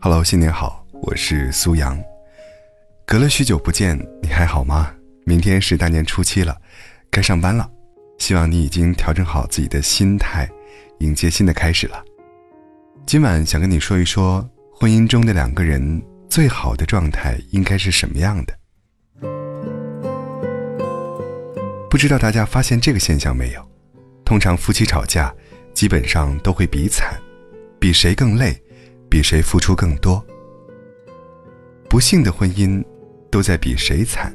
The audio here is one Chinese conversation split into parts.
Hello，新年好，我是苏阳。隔了许久不见，你还好吗？明天是大年初七了，该上班了。希望你已经调整好自己的心态，迎接新的开始了。今晚想跟你说一说，婚姻中的两个人最好的状态应该是什么样的？不知道大家发现这个现象没有？通常夫妻吵架，基本上都会比惨，比谁更累。比谁付出更多。不幸的婚姻，都在比谁惨。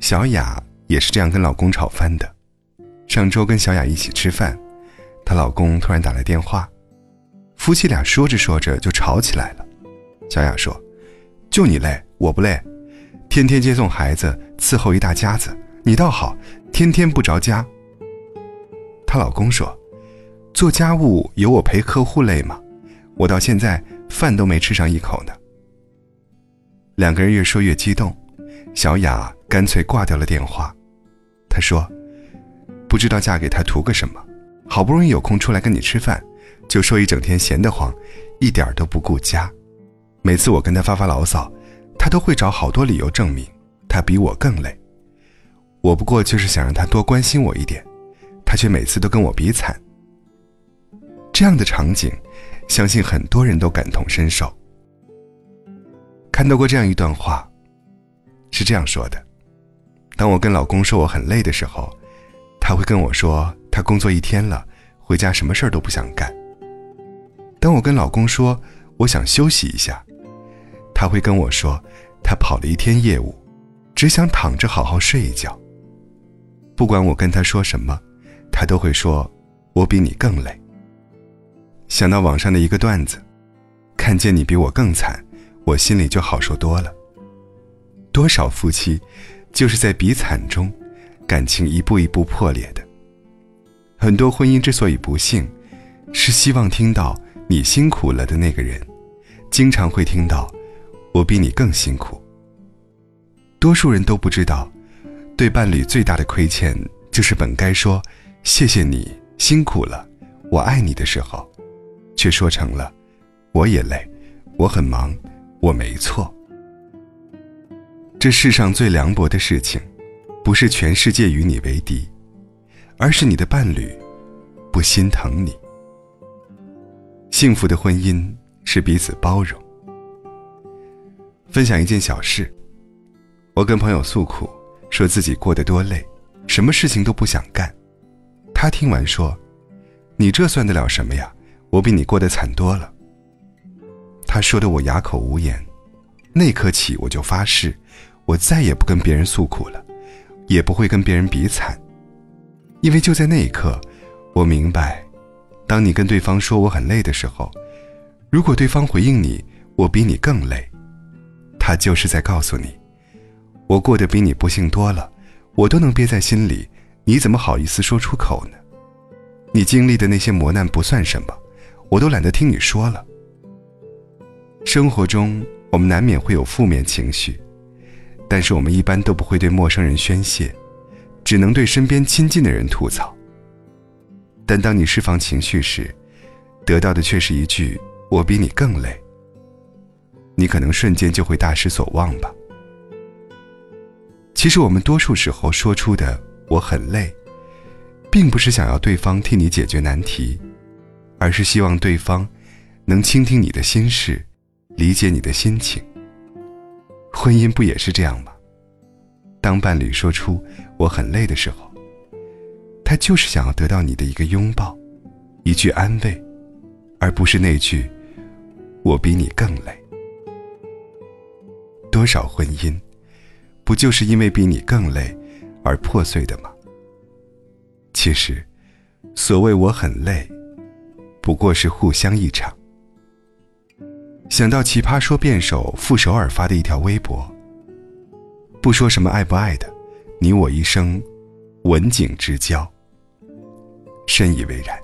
小雅也是这样跟老公吵翻的。上周跟小雅一起吃饭，她老公突然打来电话，夫妻俩说着说着就吵起来了。小雅说：“就你累，我不累，天天接送孩子，伺候一大家子，你倒好，天天不着家。”她老公说：“做家务有我陪客户累吗？”我到现在饭都没吃上一口呢。两个人越说越激动，小雅干脆挂掉了电话。她说：“不知道嫁给他图个什么，好不容易有空出来跟你吃饭，就说一整天闲得慌，一点都不顾家。每次我跟他发发牢骚，他都会找好多理由证明他比我更累。我不过就是想让他多关心我一点，他却每次都跟我比惨。这样的场景。”相信很多人都感同身受。看到过这样一段话，是这样说的：当我跟老公说我很累的时候，他会跟我说他工作一天了，回家什么事儿都不想干。当我跟老公说我想休息一下，他会跟我说他跑了一天业务，只想躺着好好睡一觉。不管我跟他说什么，他都会说我比你更累。想到网上的一个段子，看见你比我更惨，我心里就好受多了。多少夫妻，就是在比惨中，感情一步一步破裂的。很多婚姻之所以不幸，是希望听到你辛苦了的那个人，经常会听到我比你更辛苦。多数人都不知道，对伴侣最大的亏欠，就是本该说谢谢你辛苦了，我爱你的时候。却说成了，我也累，我很忙，我没错。这世上最凉薄的事情，不是全世界与你为敌，而是你的伴侣不心疼你。幸福的婚姻是彼此包容。分享一件小事，我跟朋友诉苦，说自己过得多累，什么事情都不想干。他听完说：“你这算得了什么呀？”我比你过得惨多了。他说的我哑口无言，那一刻起我就发誓，我再也不跟别人诉苦了，也不会跟别人比惨。因为就在那一刻，我明白，当你跟对方说我很累的时候，如果对方回应你我比你更累，他就是在告诉你，我过得比你不幸多了，我都能憋在心里，你怎么好意思说出口呢？你经历的那些磨难不算什么。我都懒得听你说了。生活中，我们难免会有负面情绪，但是我们一般都不会对陌生人宣泄，只能对身边亲近的人吐槽。但当你释放情绪时，得到的却是一句“我比你更累”，你可能瞬间就会大失所望吧。其实，我们多数时候说出的“我很累”，并不是想要对方替你解决难题。而是希望对方能倾听你的心事，理解你的心情。婚姻不也是这样吗？当伴侣说出“我很累”的时候，他就是想要得到你的一个拥抱，一句安慰，而不是那句“我比你更累”。多少婚姻，不就是因为比你更累而破碎的吗？其实，所谓“我很累”。不过是互相一场。想到奇葩说辩手傅首尔发的一条微博，不说什么爱不爱的，你我一生，文景之交。深以为然。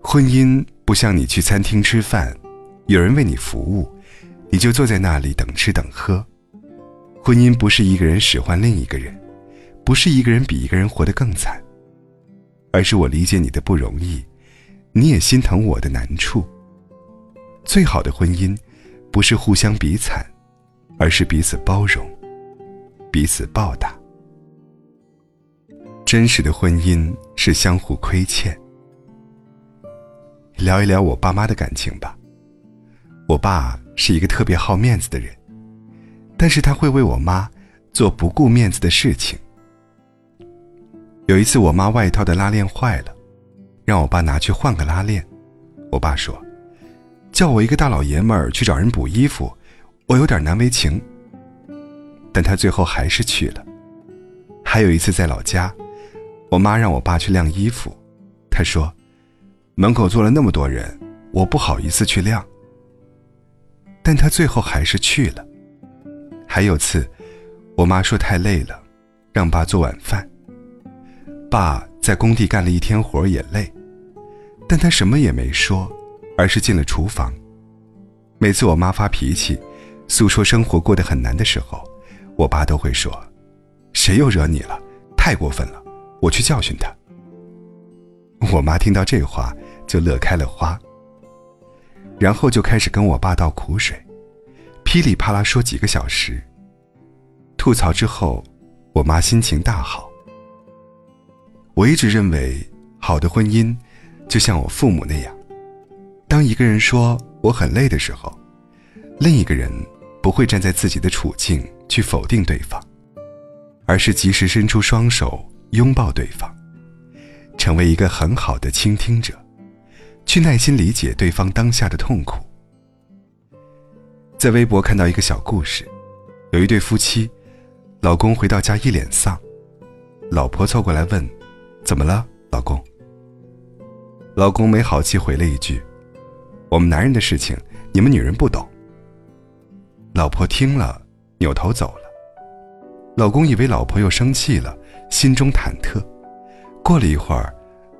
婚姻不像你去餐厅吃饭，有人为你服务，你就坐在那里等吃等喝。婚姻不是一个人使唤另一个人，不是一个人比一个人活得更惨，而是我理解你的不容易。你也心疼我的难处，最好的婚姻，不是互相比惨，而是彼此包容，彼此报答。真实的婚姻是相互亏欠。聊一聊我爸妈的感情吧。我爸是一个特别好面子的人，但是他会为我妈做不顾面子的事情。有一次，我妈外套的拉链坏了，让我爸拿去换个拉链。我爸说：“叫我一个大老爷们儿去找人补衣服，我有点难为情。”但他最后还是去了。还有一次在老家，我妈让我爸去晾衣服，他说：“门口坐了那么多人，我不好意思去晾。”但他最后还是去了。还有次，我妈说太累了，让爸做晚饭。爸在工地干了一天活也累，但他什么也没说，而是进了厨房。每次我妈发脾气，诉说生活过得很难的时候，我爸都会说：“谁又惹你了？太过分了，我去教训他。”我妈听到这话就乐开了花。然后就开始跟我爸倒苦水，噼里啪啦说几个小时。吐槽之后，我妈心情大好。我一直认为，好的婚姻就像我父母那样，当一个人说我很累的时候，另一个人不会站在自己的处境去否定对方，而是及时伸出双手拥抱对方，成为一个很好的倾听者。去耐心理解对方当下的痛苦。在微博看到一个小故事，有一对夫妻，老公回到家一脸丧，老婆凑过来问：“怎么了，老公？”老公没好气回了一句：“我们男人的事情，你们女人不懂。”老婆听了，扭头走了。老公以为老婆又生气了，心中忐忑。过了一会儿，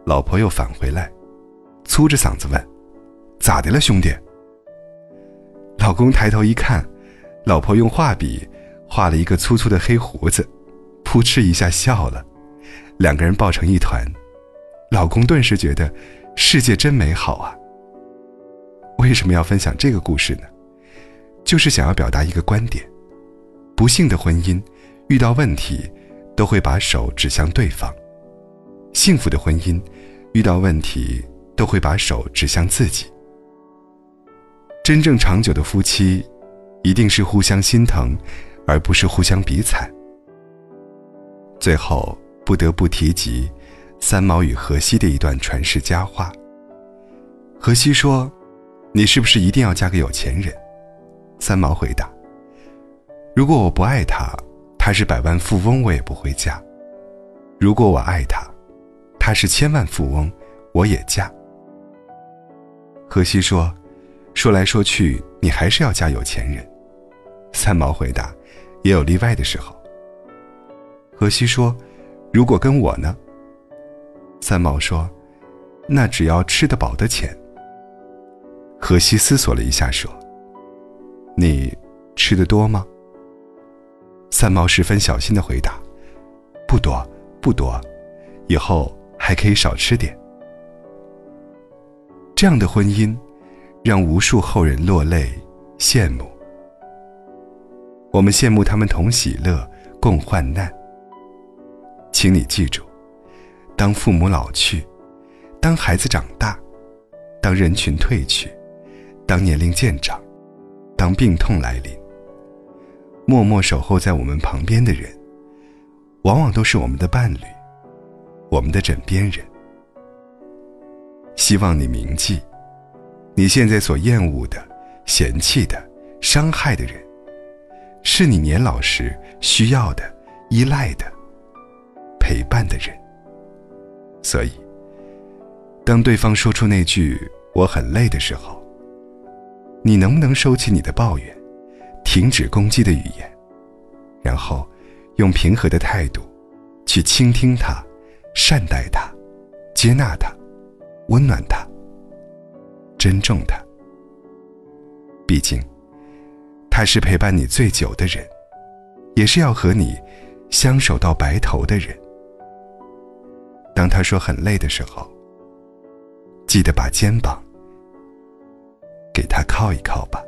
老婆又返回来。粗着嗓子问：“咋的了，兄弟？”老公抬头一看，老婆用画笔画了一个粗粗的黑胡子，扑哧一下笑了，两个人抱成一团。老公顿时觉得世界真美好啊！为什么要分享这个故事呢？就是想要表达一个观点：不幸的婚姻遇到问题都会把手指向对方，幸福的婚姻遇到问题。都会把手指向自己。真正长久的夫妻，一定是互相心疼，而不是互相比惨。最后不得不提及三毛与荷西的一段传世佳话。荷西说：“你是不是一定要嫁给有钱人？”三毛回答：“如果我不爱他，他是百万富翁，我也不会嫁；如果我爱他，他是千万富翁，我也嫁。”荷西说：“说来说去，你还是要嫁有钱人。”三毛回答：“也有例外的时候。”荷西说：“如果跟我呢？”三毛说：“那只要吃得饱的钱。”荷西思索了一下说：“你吃的多吗？”三毛十分小心的回答：“不多，不多，以后还可以少吃点。”这样的婚姻，让无数后人落泪羡慕。我们羡慕他们同喜乐，共患难。请你记住，当父母老去，当孩子长大，当人群退去，当年龄渐长，当病痛来临，默默守候在我们旁边的人，往往都是我们的伴侣，我们的枕边人。希望你铭记，你现在所厌恶的、嫌弃的、伤害的人，是你年老时需要的、依赖的、陪伴的人。所以，当对方说出那句“我很累”的时候，你能不能收起你的抱怨，停止攻击的语言，然后用平和的态度去倾听他、善待他、接纳他？温暖他，珍重他。毕竟，他是陪伴你最久的人，也是要和你相守到白头的人。当他说很累的时候，记得把肩膀给他靠。一靠吧。